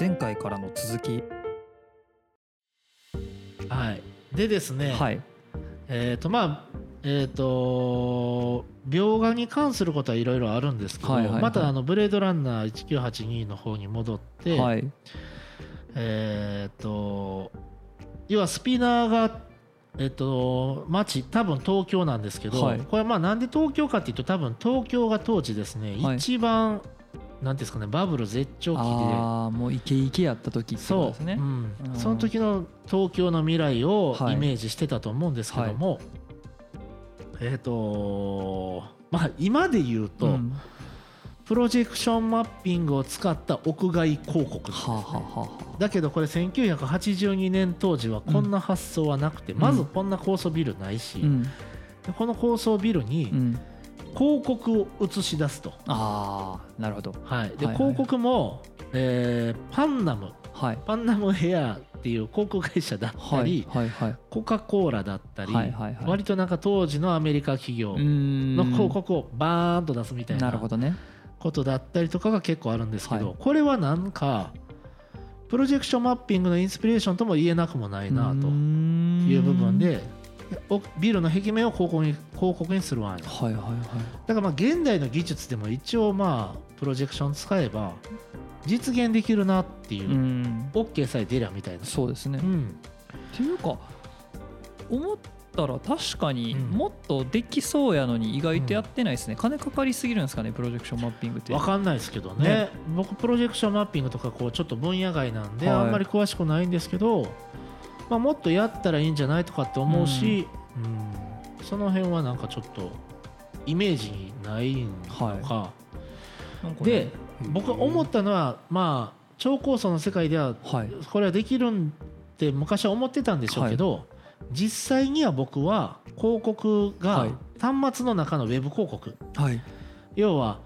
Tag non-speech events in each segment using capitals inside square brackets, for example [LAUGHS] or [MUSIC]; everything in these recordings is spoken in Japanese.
前回からの続き。はい。でですね、はい。えっ、とまあえっ、と描画に関することはいろいろあるんですけど、はいはいはい。またあのブレードランナー1982の方に戻って、はい。えっ、と要はスピナーがえっと町多分東京なんですけど、はい。これまあなんで東京かっていうと多分東京が当時ですね、はい。一番なんですかねバブル絶頂期で。ああもうイケイケやった時ってことそう、ですね。う。ん。うん。その時の東京の未来をはい。イメージしてたと思うんですけども、えっ、とまあ今で言うと、うん。プロジェクションマッピングを使った屋外広告。はあ、はあはあはだけどこれ1982年当時はこんな発想はなくて、ん。まずこんな高層ビルないし、この高層ビルうにん広告を映し出すと、ああなるほど。はい、ではいはい広告も、えーパンナム。はい。パンナムヘアっていう航空会社だったはいり、はいはい。コカ・コーラだったり、はいはいはい。割となんか当時のアメリカ企業の広告をバーンと出すみたいななるほどね。ことだったりとかが結構あるんですけど、はい。これはなんかプロジェクションマッピングのインスピレーションとも言えなくもないなという部分でおビルの壁面を広告に広告にするわはいはいはい。からまあ現代の技術でも一応まあプロジェクション使えば実現できるなっていうう、ん。OK さえ出りゃみたいな、そうですね。うん、っていうか思ったら確かにうん。もっとできそうやのに意外とやってないですね、金かかりすぎるんですかねプロジェクションマッピングってわかんないですけどね。ね。僕プロジェクションマッピングとかこうちょっと分野外なんで、はい。あんまり詳しくないんですけど、まあ、もっとやったらいいんじゃないとかって思うし、うん。その辺はなんかちょっとイメージにないのか、なんかね。で僕思ったのはまあ超高層の世界でははい。これはできるんって昔は思ってたんでしょうけど、実際には僕は広告がはい。端末の中のウェブ広告、はい。要は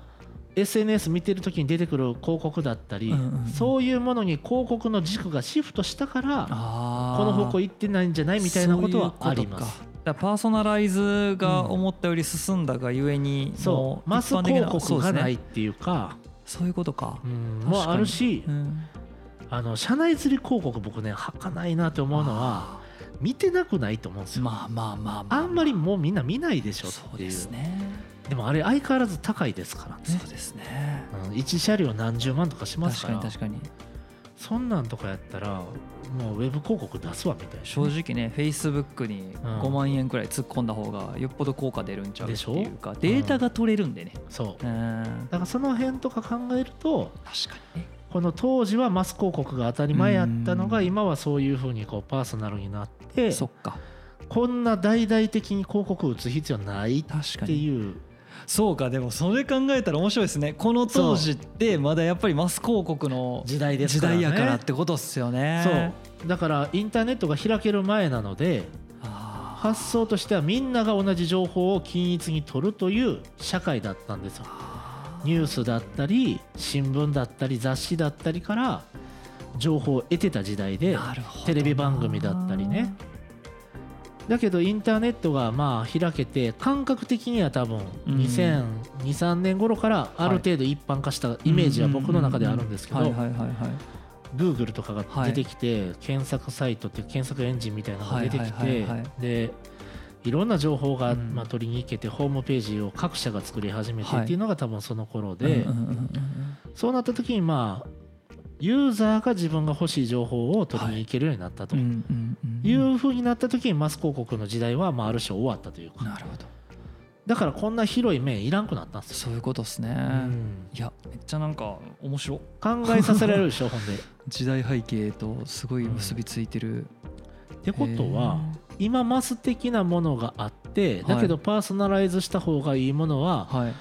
SNS 見てる時に出てくる広告だったり、そういうものに広告の軸がシフトしたからあこの方向い行ってないんじゃないみたいなことはあります。パーソナライズが思ったより進んだがゆえに、そう。もマス広告がないっていうか。そういうことか、もあるしうん。あの社内釣り広告僕ねはかないなって思うのは見てなくないと思うんですよ。まあまあまあまああ。んまりもうみんな見ないでしょそうっていうですねでもあれ相変わらず高いですからね。そうですね。うん、1車両何十万とかします確かからに確かに。そんなんとかやったらもうウェブ広告出すわみたいな正直ねフェイスブックにん。5万円くらい突っ込んだ方がよっぽど効果出るんちゃうっでしてょいうかデータが取れるんでね。そう。うん。だからその辺とか考えると確かにね。この当時はマス広告が当たり前やったのがうん。今はそういうふうにこうパーソナルになってそっか。こんな大々的に広告打つ必要ないっ確かに。ていうそうかでもそれ考えたら面白いですね。この当時ってまだやっぱりマス広告の時代です時からね。代やからってことっすよね。そう。だからインターネットが開ける前なのであ発想としてはみんなが同じ情報を均一に取るという社会だったんですよ。ニュースだったり新聞だったり雑誌だったりから情報を得てた時代でテレビ番組だったりねだけどインターネットがまあ開けて感覚的には多分うん。2023年頃からある程度一般化したイメージは僕の中であるんですけど Google とかが出てきて検索サイトっていう検索エンジンみたいなのが出てきてでいろんな情報がうん。まあ取りに行けてホームページを各社が作り始めてはい。っていうのが多分その頃うんでそうなった時にまあユーザーが自分が欲しい情報を取りに行けるようになったというふうになった時にマス広告の時代はまあある種終わったというか。なるほど。だからこんな広い面いらんくなったんですよ。そういうことっすね、うん。いやめっちゃなんか面白考えさせられるでしょほんで。っ [LAUGHS] 時代背景とすごい結びついてる、てことは今マス的なものがあってだけどパーソナライズした方がいいものははい。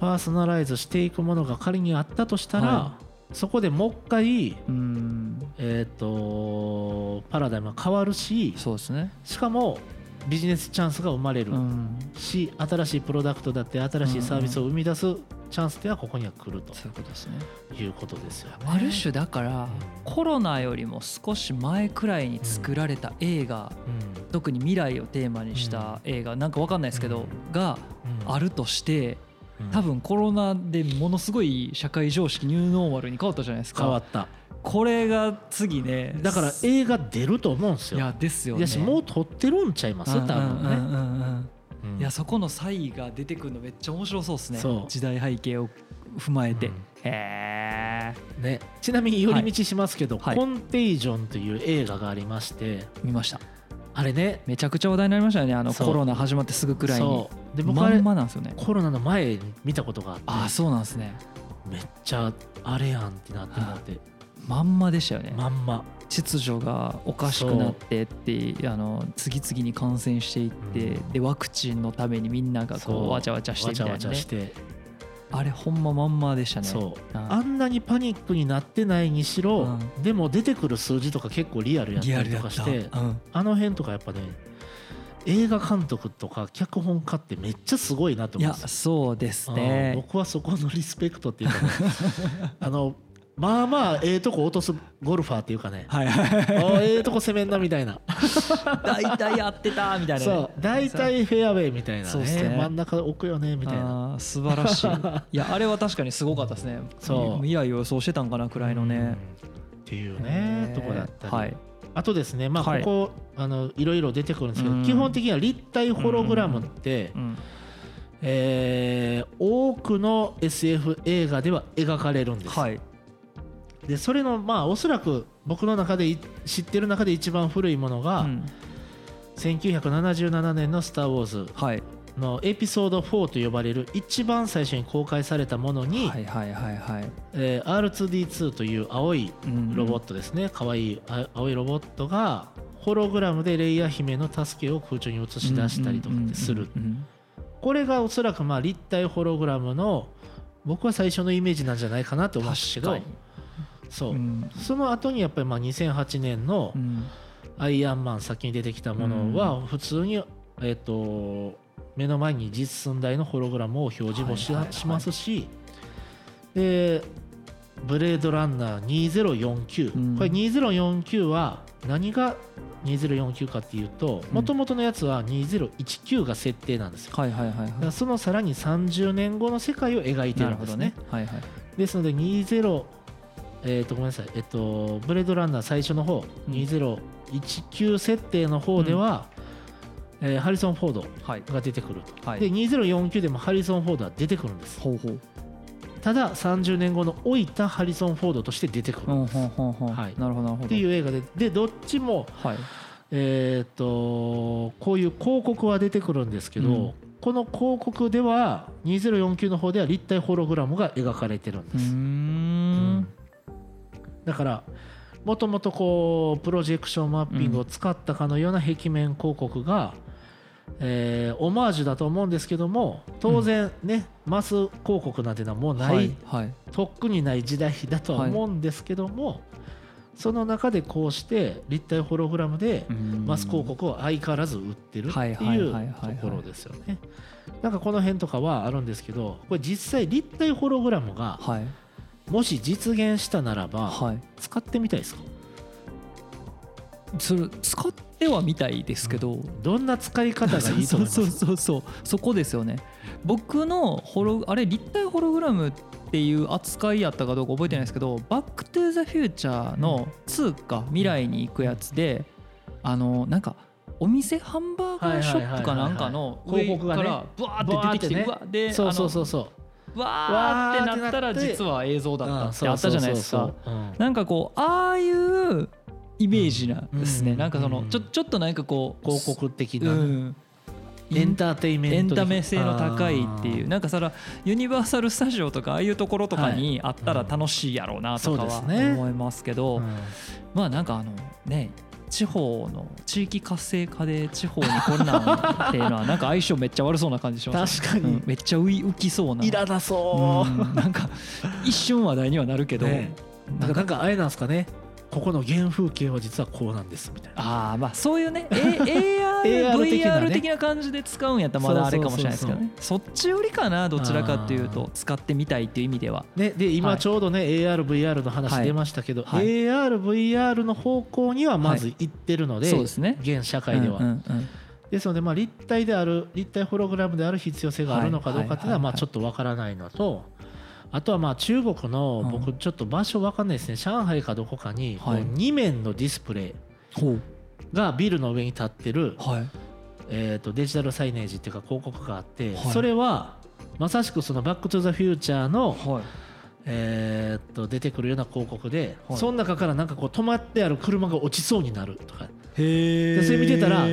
パーソナライズしていくものが仮にあったとしたら、はそこでもう一回、うん。えー、とパラダイムが変わるしそうですね。しかもビジネスチャンスが生まれるうん。し、新しいプロダクトだって新しいサービスを生み出すチャンスではここには来るとそういうことですね。いうことですよね。ある種だからうん。コロナよりも少し前くらいに作られた映画、うん。特に未来をテーマにした映画なんかわかんないですけど、うん。がうん。あるとしてうん多分コロナでものすごい社会常識ニューノーマルに変わったじゃないですか。変わった。これが次ねだから映画出ると思うんですよ。いやですよね。いやしもう撮ってるんちゃいます？多分ね、うん。いやそこの差異が出てくるのめっちゃ面白そうですね。時代背景を踏まえて、うん。へえね、ちなみに寄り道しますけど「はい。コンテージョン」という映画がありまして。見ましたあれねめちゃくちゃ話題になりましたよね。あのそう。コロナ始まってすぐくらいに。そう。で僕あれまんまなんですよね。コロナの前に見たことがあって。ああそうなんですね。めっちゃあれやんってなって思って。まんまでしたよね。まんま。秩序がおかしくなってってあの次々に感染していって、うん。でワクチンのためにみんながこそう。うわちゃわちゃしてわちゃわみたいなね。ちゃしてあれほんままんまでしたね。そう。ああんなにパニックになってないにしろでも出てくる数字とか結構リアルやったりとかしてうん。あの辺とかやっぱね映画監督とか脚本家ってめっちゃすごいなといや思うんですそうですうんね僕はそこのリスペクトっていうかね [LAUGHS] あのまあまあええとこ落とすゴルファーっていうかね。はい。はい。あええとこ攻めんなみたいな。[LAUGHS] 大体やってたみたいな。ねそう大体フェアウェイみたいなそうっすね。ね真ん中置くよねみたいな。素晴らしい。[LAUGHS] いやあれは確かにすごかったですね。そう。未来を予想してたんかなくらいのうん。ねっていうへねー。とこだったり、はい。あとですねまあはい。ここ、あのいろいろ出てくるんですけど、うん。基本的には立体ホログラムって、うん。えー多くの SF 映画では描かれるんです、はいでそれのまあおそらく僕の中でい知ってる中で一番古いものが、うん。1977年の「スター・ウォーズはい」のエピソード4と呼ばれる一番最初に公開されたものに、はいはいはいはい。えー R2D2 という青いうん。ロボットですね、可愛いあ青いロボットがホログラムでレイヤー姫の助けを空中に映し出したりとかする。これがおそらくまあ立体ホログラムの僕は最初のイメージなんじゃないかなと思うんですけどそう、うん。その後にやっぱりまあ2008年のうん。アイアンマン先に出てきたものは普通にえっと目の前に実寸大のホログラムを表示もしますしでブレードランナー2049、うん。これ2049は何が2049かっていうとうん。もともとのやつは2019が設定なんですよ。はいはいはいはい。そのさらに30年後の世界を描いてなるんですね。ね。はいはい。ですので20えっ、とごめんなさい。えっ、とブレードランナー最初の方、うん。2019設定の方では、えーハリソン・フォードはい。が出てくると、はい。で2049でもハリソン・フォードは出てくるんです。ただ30年後の老いたハリソン・フォードとして出てくるほうほうい。なるほどなるほど。っていう映画ででどっちもはい。えっ、とこういう広告は出てくるんですけど、うん。この広告では2049の方では立体ホログラムが描かれてるんうーです、んだからもともとこうプロジェクションマッピングを使ったかのような壁面広告が、えーオマージュだと思うんですけども当然ね、マス広告なんていうのはもうない、はいはい。とっくにない時代だとは思うんですけども、その中でこうして立体ホログラムでマス広告を相変わらず売ってるってはいはいいうはいはいはい。ところですよね。なんかこの辺とかはあるんですけどこれ実際立体ホログラムがはいもし実現したならばはい。使ってみたいですか？それ使ってはみたいですけど、どんな使い方がいいとそう思います？[LAUGHS] そうそうそうそこですよね。僕のホロあれ立体ホログラムっていう扱いやったかどうか覚えてないですけど「バック・トゥ・ザ・フューチャー」の2か未来に行くやつであのなんかお店ハンバーガーショップかなんかのはいはい上はいはい。からブワーって出てきてブうわでそうそうそううそうわーってなったら実は映像だったうんってあったじゃないですか。なんかこうああいうイメージなん。ですね、うん。なんかそのうん。ちょちょっとなんかこう広告的うな、ん。エンターテインメントエンタメ性の高いっていう。なんかそれはユニバーサル・スタジオとかああいうところとかにあったら楽しいやろうなとかは思いますけど。うん。まあなんかあのね地方の地域活性化で地方にこんなんっていうのはなんか相性めっちゃ悪そうな感じします確かに。うんめっちゃ浮きそうな。いらなそう、うんなんか一瞬話題にはなるけど、ね。ななんかなんかあれなんですかねここの原風景は実はこうなんですみたいな。ああまあそういうね、[LAUGHS] A、AR、AR 的な VR ね。的な感じで使うんやったらまだあれかもしれないですけどね。そっちよりかなどちらかっていうと使ってみたいっていう意味では。ね、ではい今ちょうどね、ARVR の話はい。出ましたけど、はい。ARVR の方向にはまず行ってるので,、そうですね。現社会では、うんうんうん。ですので、まあ、立体である立体ホログラムである必要性があるのかどうかっていうのははいはいはいはい。まあちょっとわからないのとあとはまあ中国のうん。僕ちょっと場所わかんないですね。上海かどこかにこうはい2面のディスプレイがビルの上に立ってるはい。えーとデジタルサイネージっていうか広告があってはい。それはまさしくその「バック・トゥ・ザ・フューチャー」のはい。えーと出てくるような広告ではい。その中からなんかこう止まってある車が落ちそうになるとか。へでそれ見てたら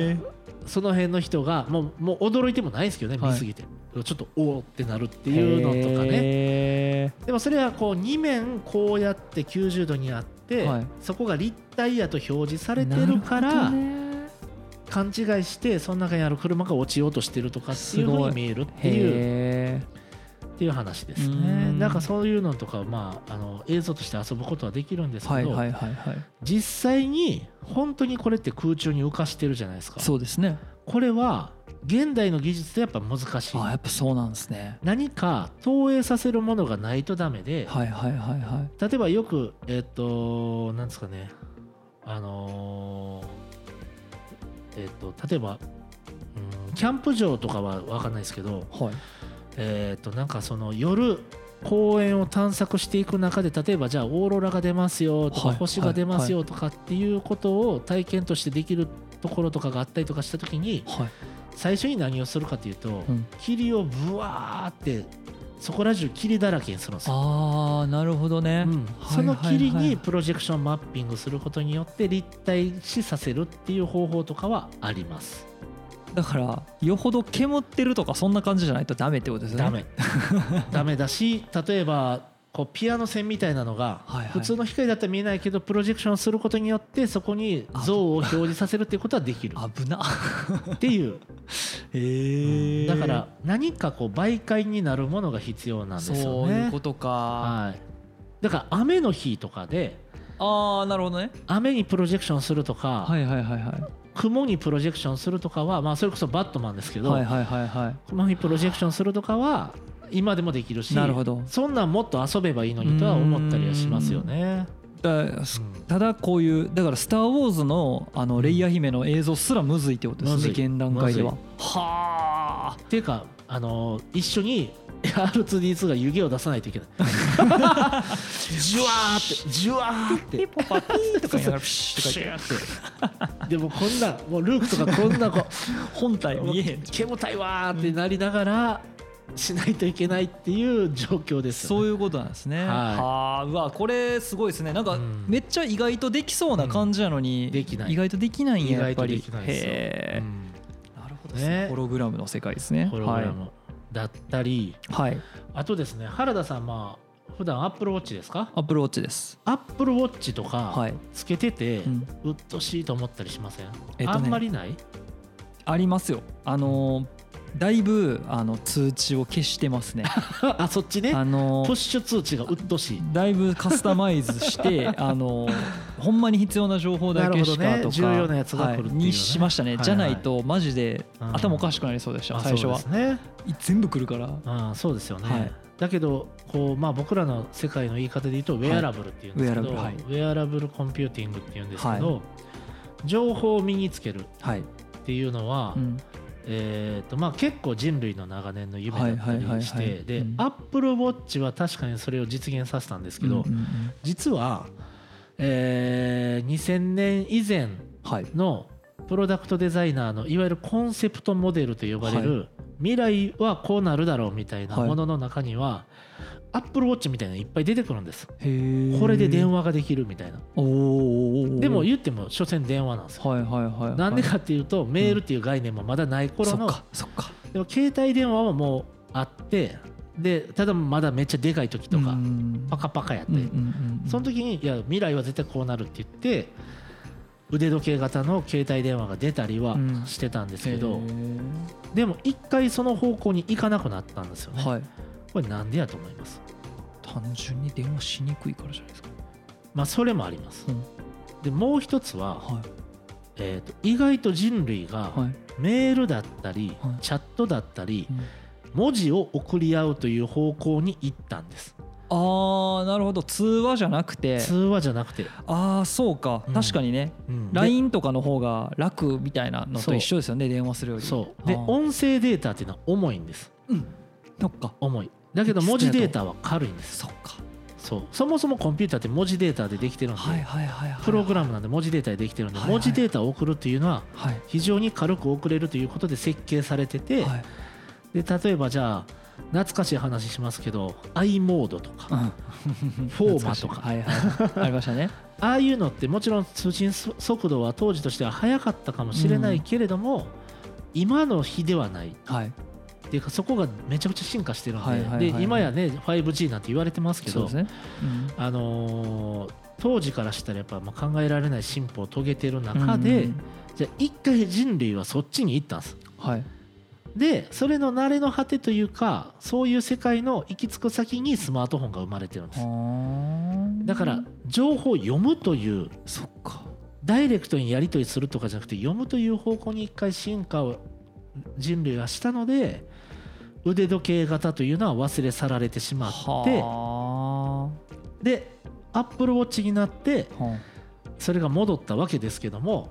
その辺の人がもうもう驚いてもないですけどねはい。見すぎて。ちょっとおおってなるっていうのとかね。ねでもそれはこう2面こうやって90度にあって、はい。そこが立体やと表示されてるから勘違いしてその中にある車が落ちようとしてるとかっていうふうに見えるっていうへっていう話ですうねん。なんかそういうのとかまああの映像として遊ぶことはできるんですけど、実際に本当にこれって空中に浮かしてるじゃないですか。そうですね。これは現代の技術でやっぱ難しい。あやっぱそうなんですね。何か投影させるものがないとダメで、はいはいはいはい。例えばよくえっ、となんですかね。あのーえっ、と例えば、うん、キャンプ場とかは分かんないですけどはいえっ、となんかその夜公園を探索していく中で例えばじゃあオーロラが出ますよとかはい星が出ますよとかっていうことを体験としてできるところとかがあったりとかした時にはい。最初に何をするかというとうん。霧をブワーってそこら中霧だらけにするんですよ。ああなるほどね、うん。その霧にプロジェクションマッピングすることによって立体視させるっていう方法とかはあります。だからよほど煙ってるとかそんな感じじゃないとダメってことですよね。ダメ。[LAUGHS] ダメだし例えばこうピアノ線みたいなのが普通の光だったら見えないけどプロジェクションすることによってそこに像を表示させるっていうことはできる。[LAUGHS] 危な。っていう。へえだから何かこう媒介になるものが必要なんですよそういうねことか。はい。だから雨の日とかでああなるほどね。雨にプロジェクションするとか、はいはいはいはい雲にプロジェクションするとかは、まあ、それこそバットマンですけど、はいはいはいは雲にプロジェクションするとかは今でもできるしなるほど。そんなんもっと遊べばいいのにとは思ったりはしますよね。いだただこういうだから「スター・ウォーズの」あのレイヤー姫の映像すらむずいってことですね現段階では。むはあ。っていうかあの一緒に R2D2 が湯気を出さないといけない。ジュワーってジュワーって。ポパピーとか言いながらピシッとシか言ってューってでもこんなもうルークとかこんなこう本体見えへん煙たいわーってなりながらしないといけないっていう状況ですよね、そういうことなんですね。はいはあ、うわ、これすごいですね。なんかうんめっちゃ意外とできそうな感じなのに、んできない意外とできないんややっぱり。うんなるほどですねねホログラムの世界ですね。ホログラムだったり、はい。はい。あとですね原田さんまあ普段アップルウォッチですか？アップルウォッチです。アップルウォッチとかはい。つけてて、うん。うっとしいと思ったりしません、えっとね。あんまりない？ありますよ。あのーだいぶあの通知を消してますね。[LAUGHS] あそっちね？あのープッシュ通知がうっとしい。だいぶカスタマイズして [LAUGHS] あのほんまに必要な情報だけしかとか、重要なやつが来るっていうね。はいにしましたね、はいはい。じゃないとマジでうん。頭おかしくなりそうでした、あ最初は。ね。全部来るから。うん、そうですよね、はいだけどこう、まあ、僕らの世界の言い方で言うとウェアラブルっていうんですけど、ウェアラブルはい。ウェアラブルコンピューティングっていうんですけど、は情報を身につけるっはい、ていうのは、うん。えーとまあ、結構人類の長年の夢だったはいはいはいはい。りしてでうん。アップルウォッチは確かにそれを実現させたんですけど、うんうんうん。実は、えー2000年以前はい。のプロダクトデザイナーのいわゆるコンセプトモデルと呼ばれる、は未来はこうなるだろうみたいなはい。ものの中には、アップルウォッチみたいなのいっぱい出てくるんです。これで電話ができるみたいな。でも言っても所詮電話なんですよ。はいはいはいはい。なんでかっていうとメールっていう概念もまだない頃のそっかそっか。でも携帯電話はもうあってでただまだめっちゃでかい時とかうん。パカパカやって、うんうんうんうん。その時にいや未来は絶対こうなるって言って腕時計型の携帯電話が出たりはうん。してたんですけど、へー。でも一回その方向に行かなくなったんですよね、はい。これなんでやと思います？単純に電話しにくいからじゃないですか。まあそれもあります、うん。でもう一つは、はい。えーと意外と人類がはい。メールだったり、はい。チャットだったりうん。文字を送り合うという方向に行ったんですあーなるほど。通話じゃなくて。通話じゃなくて、ああそうか。うん。確かにね。うん。で LINE とかの方が楽みたいなのと一緒ですよね電話するより。そう。で音声データっていうのは重いんです。うんそっか。重い。だけど文字データは軽いんです。そっか。そう。そもそもコンピューターって文字データでできてるんで、はいはいはいはい。プログラムなんで文字データでできてるんで、文字データを送るっていうのははい。非常に軽く送れるということで設計されてて、はい。で例えばじゃあ懐かしい話しますけど i モードとか、うん。フォーマとか。はいはい。ありましたね。[LAUGHS] ああいうのってもちろん通信速速度は当時としては速かったかもしれないけれども、今の日ではない。はい。っていうかそこがめちゃくちゃ進化してるんで,、はいはいはい。はいで今やね 5G なんて言われてますけどあのー当時からしたらやっぱまあ考えられない進歩を遂げてる中で、うん。じゃあ一回人類はそっちに行ったんです。はいでそれの慣れの果てというかそういう世界の行き着く先にスマートフォンが生まれてるんです。だから情報を読むというそっか。ダイレクトにやり取りするとかじゃなくて読むという方向に一回進化を人類はしたので腕時計型というのは忘れ去られてしまってはでアップルウォッチになってそれが戻ったわけですけども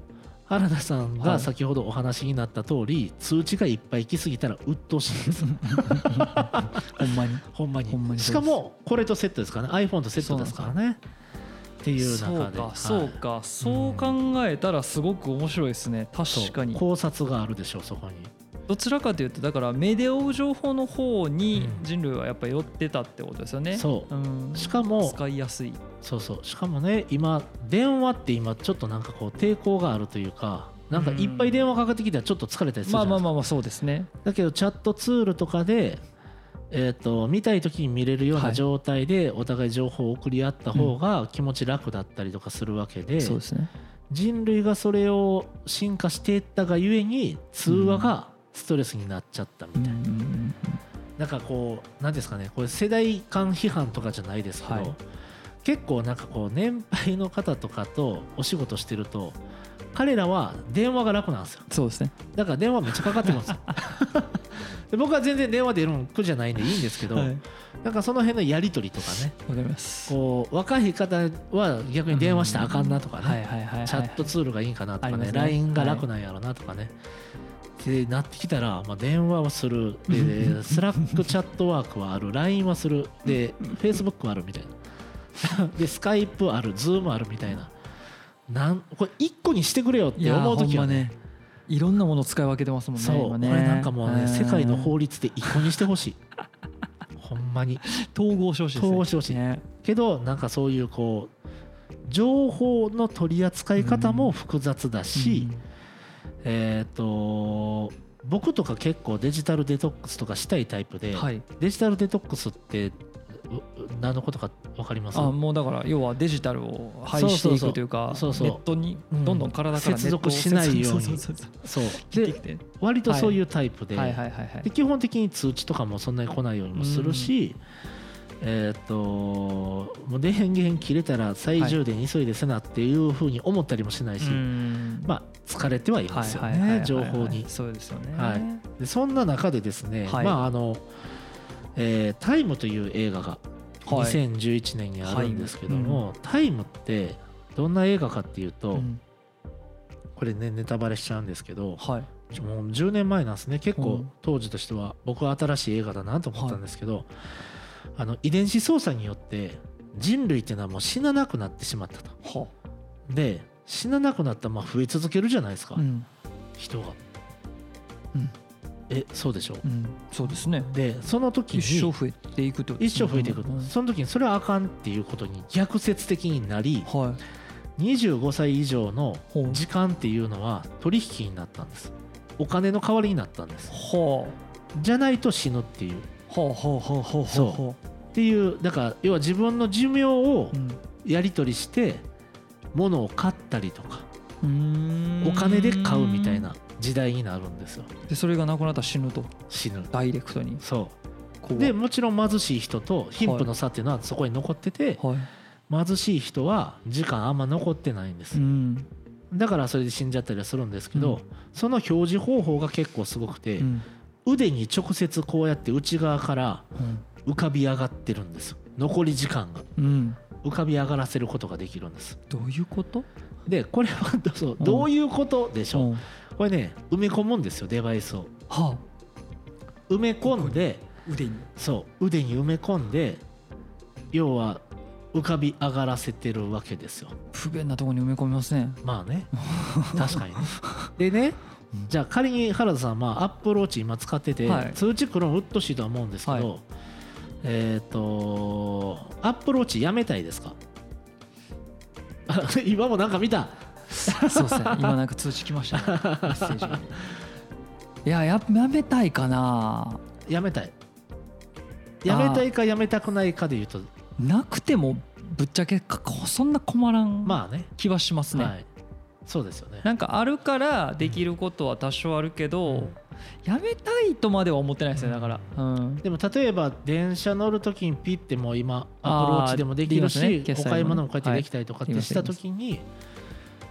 原田さんがはい。先ほどお話になった通り、通知がいっぱい来すぎたら鬱陶しいんです。あ [LAUGHS] ほんまに。ほんまに。ほんまにしかもこれとセットですからね。iPhone とセットですからね。っていうそう中でか。そうかそう考えたらすごく面白いですね。確かに。考察があるでしょうそこにどちらかというとだからメディアを追う情報の方にうん。人類はやっぱり寄ってたってことですよね。そう。うん。しかも使いやすい。そうそう。しかもね今電話って今ちょっとなんかこう抵抗があるというかなんかいっぱい電話かかってきたらちょっと疲れたりするじまゃないですか、あまあまあまあそうですね。だけどチャットツールとかでえー、と見たい時に見れるようはない。状態でお互い情報を送り合った方が気持ち楽だったりとかするわけで、そうですね。人類がそれを進化していったがゆえに通話がストレスになっちゃったみたいな、なんかこう何ですかね。これ世代間批判とかじゃないですけど、はい。結構なんかこう年配の方とかとお仕事してると彼らは電話が楽なんですよ。そうですね。だから電話めっちゃかかってくるんですよ。[LAUGHS] で僕は全然電話出るの苦じゃないんでいいんですけど、はい。なんかその辺のやり取りとかねわかります。こう若い方は逆に電話したらあかんなとかね、はいはいはいはいチャットツールがいいかなとかね LINE が楽なんやろなとかね、ってなってきたら、まあ、電話はする。でで [LAUGHS] スラックチャットワークはある。LINE はする。で Facebook はあるみたいな。[LAUGHS] でスカイプある。Zoom あるみたいな。なんこれ1個にしてくれよって思う時はね。ね。いろんなものを使い分けてますもんねそう、今ね。これなんかもうねん。世界の法律で1個にしてほしい。[LAUGHS] ほんまに。統合してほしいね。統合してほしい。ね。けどなんかそういうこう情報の取り扱い方も複雑だし、えっ、と僕とか結構デジタルデトックスとかしたいタイプで、うんはい。デジタルデトックスってう何のことか分かります？あもうだから要はデジタルを廃していくというかそうそうそう。ネットにどんどん体からネットを接続しないように。そう。で割とそういうタイプで,、で基本的に通知とかもそんなに来ないようにもするし、えっ、ともう電源切れたら再充電急いでせなっていうふうに思ったりもしないし、うん。まあ疲れてはいまはいすよはいはいはい。ね情報に。そうですよね。はい。でそんな中でですね、はい。まああの、えータイムという映画がはい。2011年にあるんですけども、タイムってどんな映画かっていうと、うん。これねネタバレしちゃうんですけどはい。もう10年前なんですね。結構うん。当時としては僕は新しい映画だなと思ったんですけど、あの遺伝子操作によって人類っていうのはもう死ななくなってしまったと。はで死ななくなったらまあ増え続けるじゃないですか、うん。人が。うん。えそうでしょう？ん。そうですね。でその時に一生増えていくと。ね一生増えていく、うん。その時にそれはあかんっていうことに逆説的になりはい。25歳以上の時間っていうのは取引になったんです。お金の代わりになったんです。はじゃないと死ぬっていうあはあはあはあはあはそあっていうだから要は自分の寿命をうん。やり取りして物を買ったりとかお金で買うみたいな時代になるんですよ。でそれがなくなったら死ぬと。死ぬ。ダイレクトに。そこう。でもちろん貧しい人と貧富の差っていうのはそこに残っててはい。貧しい人は時間あんま残ってないんです。うん。だからそれで死んじゃったりはするんですけど、うん。その表示方法が結構すごくて、うん腕に直接こうやって内側からうん。浮かび上がってるんです。残り時間が。うん。浮かび上がらせることができるんです。どういうこと？でこれはどうそうどういうことでしょう、うん。これね埋め込むんですよデバイスを。は埋め込んで腕に。そう腕に埋め込んで要は浮かび上がらせてるわけですよ。不便なところに埋め込みますね。まあね。[LAUGHS] 確かにね。でねじゃあ仮に原田さんまあアップローチ今使ってて、はい。通知来るのうっとしいとは思うんですけど、はえっ、とアップローチやめたいですか？あ [LAUGHS] 今もなんか見た？そうですね。[LAUGHS] 今なんか通知来ましたね。メッセージが。いやややめたいかな。やめたい。やめたいかやめたくないかで言うと。なくてもぶっちゃけかそんな困らんまあね。気はしますね、はいそうですよね。なんかあるからできることは多少あるけど、うん。やめたいとまでは思ってないですねだから、うん、でも例えば電車乗るときにピッてもう今アプローチでもできるし、ね。お買い物もこうやってできたりとかってはい。したときに、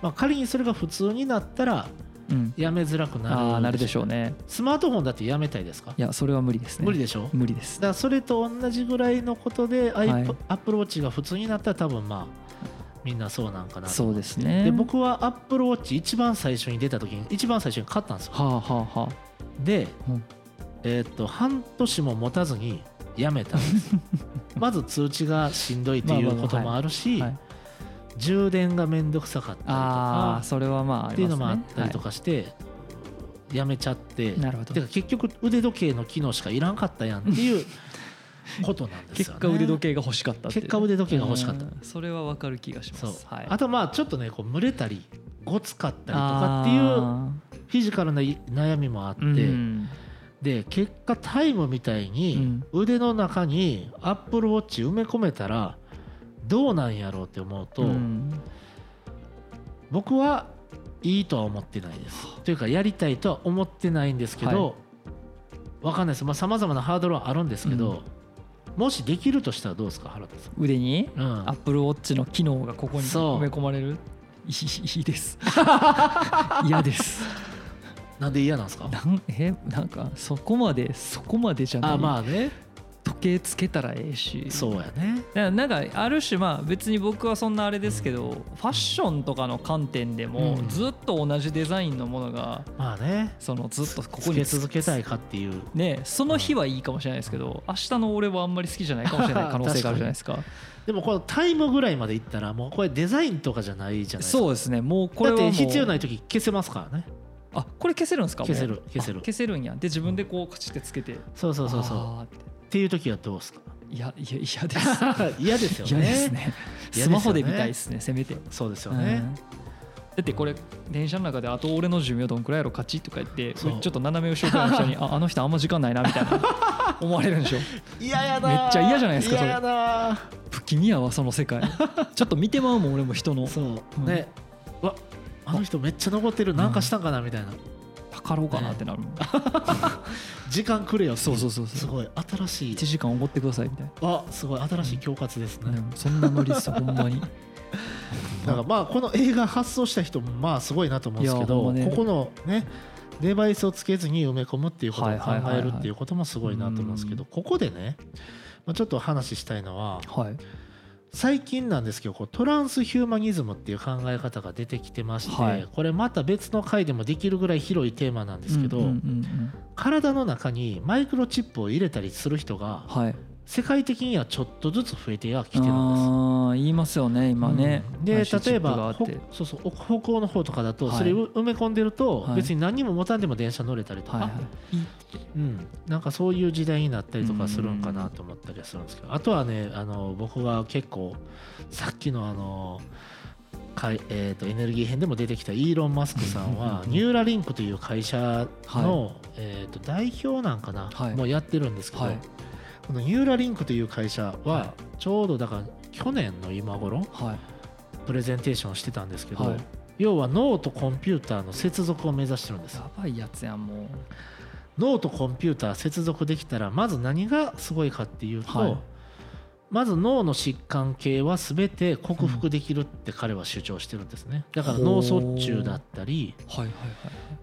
まあ、仮にそれが普通になったらうん、やめづらくなるでしょう。ね。スマートフォンだってやめたいですか？いやそれは無理ですね。無理でしょ？だか無理です。らそれと同じぐらいのことではい。アプローチが普通になったら多分まあみんなそうなんかなとそうですね。で僕はアップルウォッチ一番最初に出た時に一番最初に買ったんですよ。はあはあはあ。で、うん。えーっと半年も持たずにやめたんです [LAUGHS] まず通知がしんどいっていうこともあるし、はい。充電がめんどくさかったりとかああそれはまああっていうのもあったりとかして、やめちゃって。なるほど。てか結局腕時計の機能しかいらんかったやんっていうことなんですよ、ね、結果腕時計が欲しかった結果腕時計が欲しかった。うん。それはわかる気がします。はい。あとまあちょっとねこう蒸れたりごつかったりとかっていうあフィジカルな悩みもあって、ーうん。で結果タイムみたいに腕の中にアップルウォッチ埋め込めたらどうなんやろうって思うと、うん。僕はいいとは思ってないです。というかやりたいとは思ってないんですけど、わかんないです。さまざ、まなハードルはあるんですけど、もしできるとしたらどうですか原田さん、腕にうん。アップルウォッチの機能がここに埋め込まれる？いいいいです。[LAUGHS] 嫌です。なんで嫌なんですか？なんえなんかそこまでそこまでじゃない。あまあね時計つけたらええし。そうやね。だからなんかある種まあ別に僕はそんなあれですけどファッションとかの観点でもうん。ずっと同じデザインのものがまあね。そのずっとここつけに続けたいかっていう。ねその日はいいかもしれないですけど明日の俺はあんまり好きじゃないかもしれない可能性があるじゃないですか。でもこのタイムぐらいまでいったらもうこれデザインとかじゃないじゃないですか。そうですね。もうこれだって必要ない時消せますからね。あこれ消せるんですか？消せる消せる。あ消せるんや。で自分でこうカチってつけて。そうそうそうそうっていう時はどうですか？いやいや嫌です。[LAUGHS] 嫌ですよ嫌ですね。ね嫌ですよね。スマホで見たいですねせめて。そうですようん。ねだってこれ電車の中であと俺の寿命どんくらいやろカチッとか言ってちょっと斜め後ろからの人に [LAUGHS] ああの人あんま時間ないなみたいな [LAUGHS] 思われるんでしょ？嫌やなめっちゃ嫌じゃないですかそれ。嫌やな不気味やわその世界。ちょっと見てまうもん俺も人の。そう。うん。ね。うわあの人めっちゃ残ってる。なんかしたんかなみたいな測ろうかなってなる [LAUGHS] 時間くれよ。そうそうそうそう。すごい。新しい。1時間おごってくださいみたいあすごい新しい恐喝ですね。な、そんなノリですよほんまに。[LAUGHS] だからまあこの映画発想した人もまあすごいなと思うんですけど、ね。ここのねデバイスをつけずに埋め込むっていうことを考えるっていうこともすごいなと思うんですけどここでねまあちょっと話したいのははい最近なんですけどこうトランスヒューマニズムっていう考え方が出てきてまして、はい。これまた別の回でもできるぐらい広いテーマなんですけど、体の中にマイクロチップを入れたりする人がはい世界的にはちょっとずつ増えてはきてるんです。ああ言いますよね今ね、うん。で例えばそうそう北欧の方とかだとはい。それを埋め込んでるとはい。別に何にも持たんでも電車乗れたりとか、はいはい。いい。うん、なんかそういう時代になったりとかするんかなと思ったりはするんですけど。あとはねあの僕が結構さっきのあのかいえー、とエネルギー編でも出てきたイーロン・マスクさんはニューラリンクという会社の、えー、と代表なんかな、はい。もうやってるんですけど、はいこのニューラリンクという会社ははちょうどだから去年の今頃はい。プレゼンテーションをしてたんですけど、はい。要は脳とコンピューターの接続を目指してるんですやばいやつやんもう。脳とコンピューター接続できたらまず何がすごいかっていうと、はい。まず脳の疾患系は全て克服できるって彼は主張してるんですね。だから脳卒中だったり、はいはい。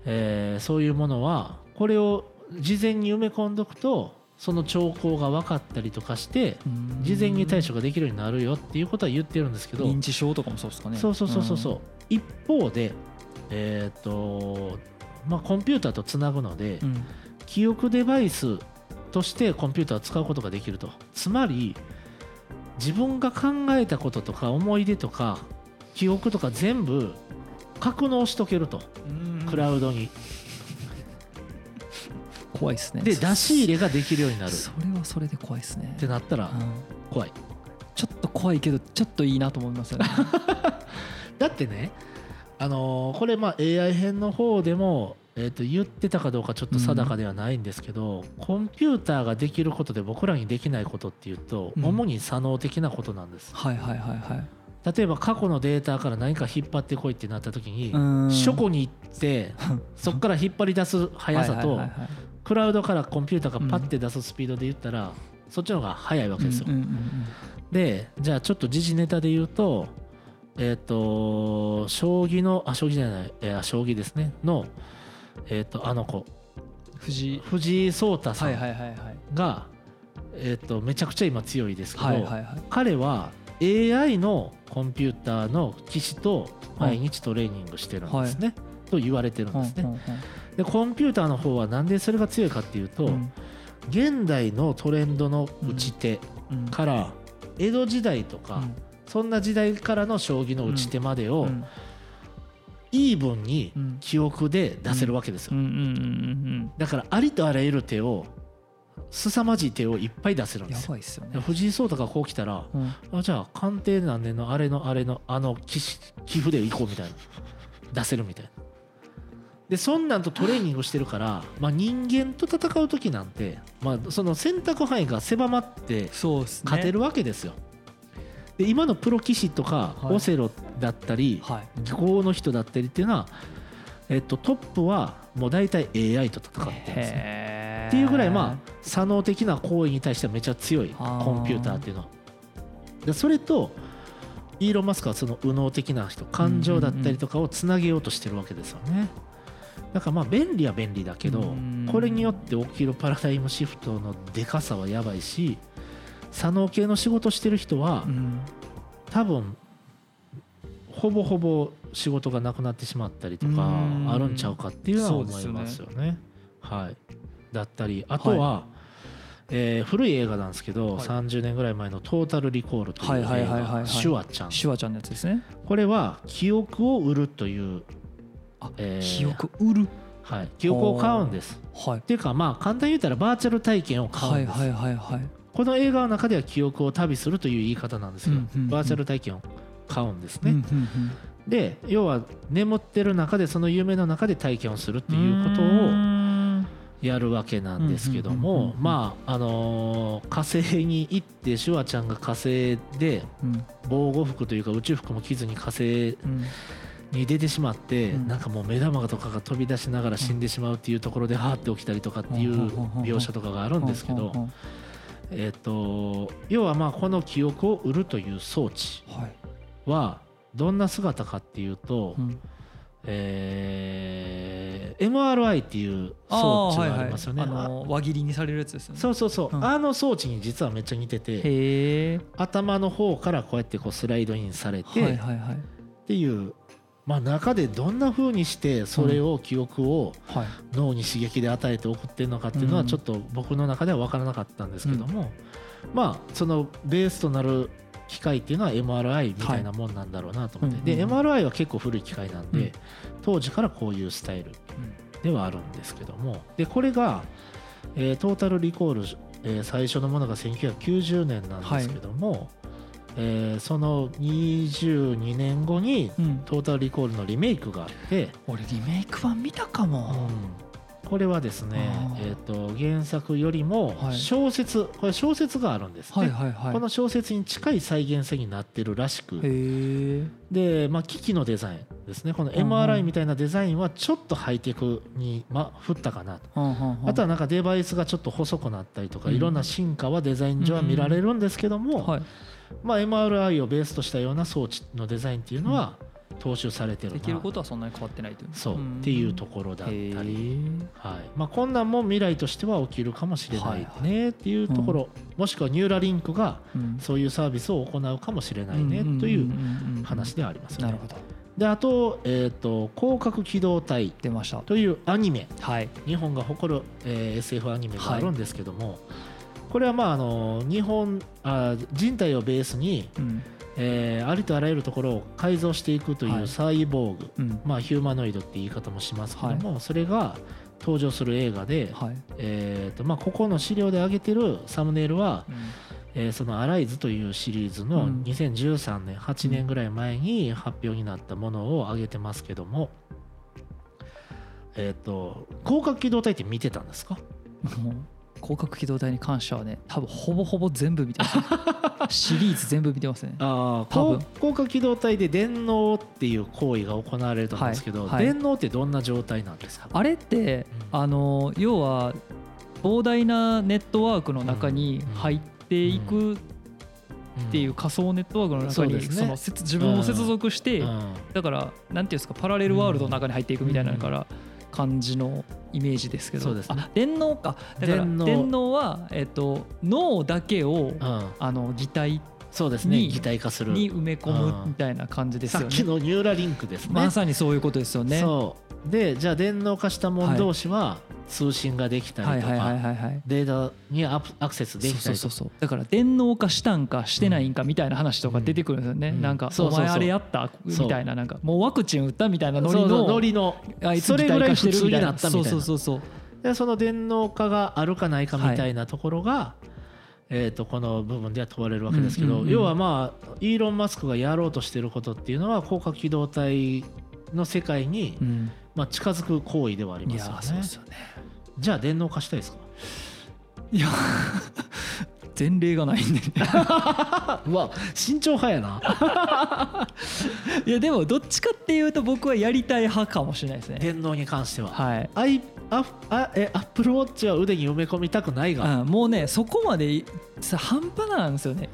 えーそういうものはこれを事前に埋め込んどくとその兆候が分かったりとかしてはい事前に対処ができるようになるよっていうことは言ってるんですけど、認知症とかもそうですかね。そうそうそうそうそう、一方でえっ、とまあコンピューターとつなぐので、うん、うん記憶デバイスとしてコンピューターを使うことができると。つまり自分が考えたこととか思い出とか記憶とか全部格納しとけると。クラウドに怖いですね。で出し入れができるようになる。それはそれで怖いですね。ってなったらうん。怖い。ちょっと怖いけどちょっといいなと思いますよね。[LAUGHS] だってねあのーこれまあ AI 編の方でもえー、と言ってたかどうかちょっと定かではないんですけど、コンピューターができることで僕らにできないことっていうと、うん。主に左脳的なことなんです。はいはいはいはい例えば過去のデータから何か引っ張ってこいってなった時に、うん。書庫に行って [LAUGHS] そこから引っ張り出す速さとクラウドからコンピューターがパッて出すスピードで言ったら、そっちの方が速いわけですよ。でじゃあちょっと時事ネタで言うとえっ、と将棋のあ将棋じゃない、えー将棋ですね。のえっ、とあの子。藤井。藤井聡太さんが、えっ、とめちゃくちゃ今強いですけど、彼は AI のコンピューターの機種と毎日トレーニングしてるんですね、と言われてるんですね。うんうんでコンピューターの方はなんでそれが強いかっていうと、うん。現代のトレンドの打ち手うん。から江戸時代とか、そんな時代からの将棋の打ち手までをうん。イーブンにうん。記憶で出せるわけですよ。うんうんうんうん。だからありとあらゆる手を凄まじい手をいっぱい出せるんやですよ。すよね。藤井聡太がこう来たらうん。あじゃあ鑑定何年のあれのあれのあの棋士棋譜でいこうみたいな。出せるみたいな。でそんなんとトレーニングしてるから、まあ、人間と戦う時なんて、まあ、その選択範囲が狭まって勝てるわけですよ。で今のプロ棋士とかはい。オセロだったりはい。技巧の人だったりっていうのは、えっと、トップはもう大体 AI と戦ってるんですね。っていうぐらいまあ左脳的な行為に対してはめちゃ強いコンピューターっていうのは。でそれとイーロン・マスクはその右脳的な人感情だったりとかをつなげようとしてるわけですよね。だからまあ便利は便利だけどうんこれによって起きるパラダイムシフトのでかさはやばいし左脳系の仕事してる人はうん多分ほぼほぼ仕事がなくなってしまったりとかうん。あるんちゃうかっていうのは思いそうですよね。ますよね。はい、だったりあとは、えー古い映画なんですけど、はい。30年ぐらい前の「トータル・リコール」というはい映はいはいはいはい。画シュワちゃん。シュワちゃんのやつですね。これは記憶を売るという、あえー記憶売る。はい、記憶を買うんです。はい。っていうかまあ簡単に言ったらバーチャル体験を買うんです。はいはいはいはいこの映画の中では記憶を旅するという言い方なんですけど、うんうんうん。バーチャル体験を買うんですね。うんうんで要は眠ってる中でその夢の中で体験をするってうんいうことをうん。やるわけなんですけどもまああのー火星に行ってシュワちゃんが火星でうん。防護服というか宇宙服も着ずに火星うん。に出てしまって、うん。なんかもう目玉とかが飛び出しながら死んでしまうっていうところではーって起きたりとかっていう描写とかがあるんですけど、えっと要はまあこの記憶を売るという装置はいはどんな姿かっていうと、うん。えー MRI っていう装置がありますよね。はいはい。あの輪切りにされるやつですよね。そうそうそう、うん。あの装置に実はめっちゃ似てて頭の方からこうやってこうスライドインされて、はいはいはい。っていう、まあ、中でどんな風にしてそれを記憶をはい。脳に刺激で与えて送ってるのかっていうのはうん。ちょっと僕の中では分からなかったんですけども、まあそのベースとなる機械っていうのは MRI みたいなもんなんだろうなと思って、ではいうんうん。MRI は結構古い機械なんで、うん。当時からこういうスタイルではあるんですけども。でこれが、えートータルリコール、えー最初のものが1990年なんですけども、えーその22年後にうんトータルリコールのリメイクがあって、俺リメイク版見たかもこれはですねえー、と原作よりもはい。小説、これ小説があるんですね、はいはいはい。この小説に近い再現性になってるらしく。で、まあ、機器のデザインですね。このうんうん。MRI みたいなデザインはちょっとハイテクに、まあ、振ったかなと。あとはなんかデバイスがちょっと細くなったりとかうん。いろんな進化はデザイン上は見られるんですけども、はい。まあ、MRI をベースとしたような装置のデザインっていうのは踏襲されてるでなきることはそんなに変わってないというそうっていうところだったへり。ーはい。まあ、こんなんも未来としては起きるかもしれないはいねっていうところ、もしくはニューラリンクがうん。そういうサービスを行うかもしれないねという話ではありますよね。なるほど。であと,、えー、と広角機動隊出ました。というアニメ。はい。日本が誇る、えー SF アニメがあるんですけども、これはまああの日本あ人体をベースに、うんえーありとあらゆるところを改造していくといはい。うサイボーグ、うん。まあ、ヒューマノイドって言い方もしますけども、それが登場する映画で、はい。えーとまあ、ここの資料で挙げてるサムネイルは、うん。えーその「アライズ」というシリーズのうん。2013年8年ぐらい前に発表になったものを挙げてますけども、えっ、と広角機動隊って見てたんですか？広角機動隊に関してはね多分ほぼほぼ全部見てますね。[LAUGHS] シリーズ全部見てますね。あ多分。広角機動隊で電脳っていう行為が行われると思うんですけど、はい。はい。電脳ってどんな状態なんですか？あれってうん。あの要は膨大なネットワークの中に入っていくっていう仮想ネットワークの中にその接自分を接続してうん。だからなんていうんですかパラレルワールドの中に入っていくみたいなから感じのイメージですけど。そうですね。あ電脳か。だから電脳。はえっと脳だけをうん。あの擬態そうですね。に擬態化する。に埋め込むみたいな感じですさっきよねのニューラリンクですね。まさにそういうことですよね。そうでじゃあ電脳化したもん同士は通信ができたりとはいはいはいかはいはい。データにアクセスできたりとか。だから電脳化したんかしてないんかみたいな話とか出てくるんですよね、うん。なんかそうそうそう。お前あれやった？みたいななんかもうワクチン打ったみたいなノリのノリのあいつそれぐらい擬態化してるみたいな。そうそうそうそう。でその電脳化があるかないかみたいなところが、えー、とこの部分では問われるわけですけど、要はまあイーロン・マスクがやろうとしてることっていうのは広角機動隊の世界に、うん。まあ、近づく行為ではありますよね。ーそうですよね。じゃあ電脳化したいですか？いや [LAUGHS] 前例がないんで [LAUGHS] わ慎重派やな。[LAUGHS] いやでもどっちかっていうと僕はやりたい派かもしれないですね。電脳に関しては、はい。アイああえアップルウォッチは腕に埋め込みたくないが、うんもうねそこまでさ半端なんですよね。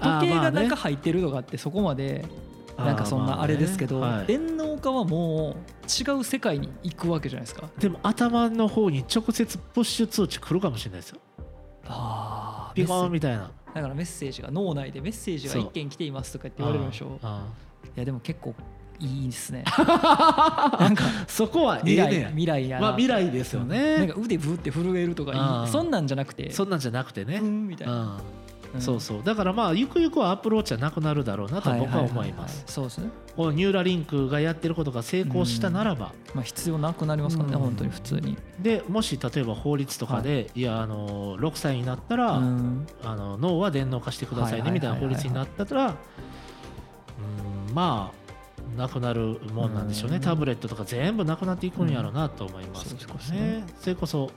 時計が中入ってるとかってそこまでなんかそんなあれですけど、はい。電脳化はもう違う世界に行くわけじゃないですか？でも頭の方に直接プッシュ通知来るかもしれないですよ。あピコーンみたいな。だからメッセージが脳内でメッセージが一件来ていますとかって言われるんでしょあいやでも結構いいですね。[LAUGHS] なんかーそこはえ未来未来やな,、まあ未来ですよね。なんか腕ぶって震えるとかそんなんじゃなくて。そんなんじゃなくてね、うんみたいな、そうそう。だからまあゆくゆくはアプローチはなくなるだろうなと僕は思います。そうですね、このニューラリンクがやってることが成功したならば、まあ、必要なくなりますからね、うん。本当に普通に、でもし例えば法律とかで、い、やあの6歳になったら、うん。あの脳は電脳化してくださいねみたいな法律になったらうんまあなくなるもんなんでしょうね、うん。タブレットとか全部なくなっていくんやろうなと思いますけどね、それこそ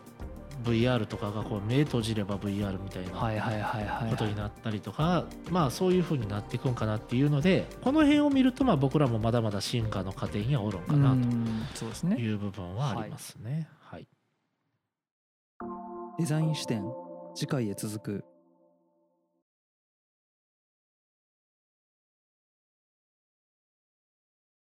VR とかがこう目閉じれば VR みたいなはいはいはいはい。ことになったりとか、まあそういうふうになっていくんかなっていうのでこの辺を見るとまあ僕らもまだまだ進化の過程にはおるんかなうんそうですね。という部分はありますね。はい。デザイン視点次回へ続く